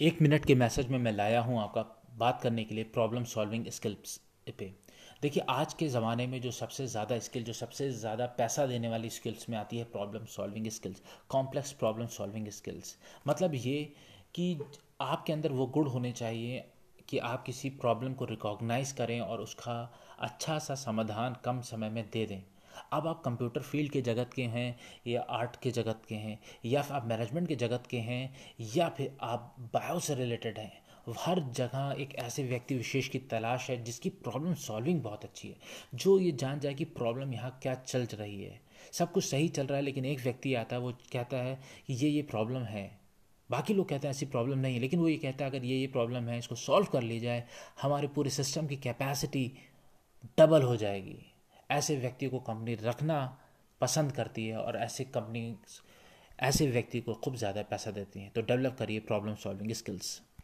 एक मिनट के मैसेज में मैं लाया हूँ आपका बात करने के लिए प्रॉब्लम सॉल्विंग स्किल्स पे। देखिए, आज के ज़माने में जो सबसे ज़्यादा स्किल जो सबसे ज़्यादा पैसा देने वाली स्किल्स में आती है problem solving skills complex problem solving skills मतलब ये कि आपके अंदर वो गुण होने चाहिए कि आप किसी प्रॉब्लम को रिकॉग्नाइज करें और उसका अच्छा सा समाधान कम समय में दे दें। अब आप कंप्यूटर फ़ील्ड के जगत के हैं, या आर्ट के जगत के हैं, या फिर आप मैनेजमेंट के जगत के हैं, या फिर आप बायो से रिलेटेड हैं, हर जगह एक ऐसे व्यक्ति विशेष की तलाश है जिसकी प्रॉब्लम सॉल्विंग बहुत अच्छी है। जो ये जान जाए कि प्रॉब्लम यहाँ क्या चल रही है। सब कुछ सही चल रहा है, लेकिन एक व्यक्ति आता है, वो कहता है कि ये ये प्रॉब्लम है। बाकी लोग कहते हैं, ऐसी प्रॉब्लम नहीं है, लेकिन वो ये कहता है, अगर ये ये प्रॉब्लम है, इसको सॉल्व कर ली जाए, हमारे पूरे सिस्टम की कैपेसिटी डबल हो जाएगी। ऐसे व्यक्ति को कंपनी रखना पसंद करती है और ऐसे कंपनी ऐसे व्यक्ति को खूब ज़्यादा पैसा देती हैं। तो डेवलप करिए प्रॉब्लम सॉल्विंग स्किल्स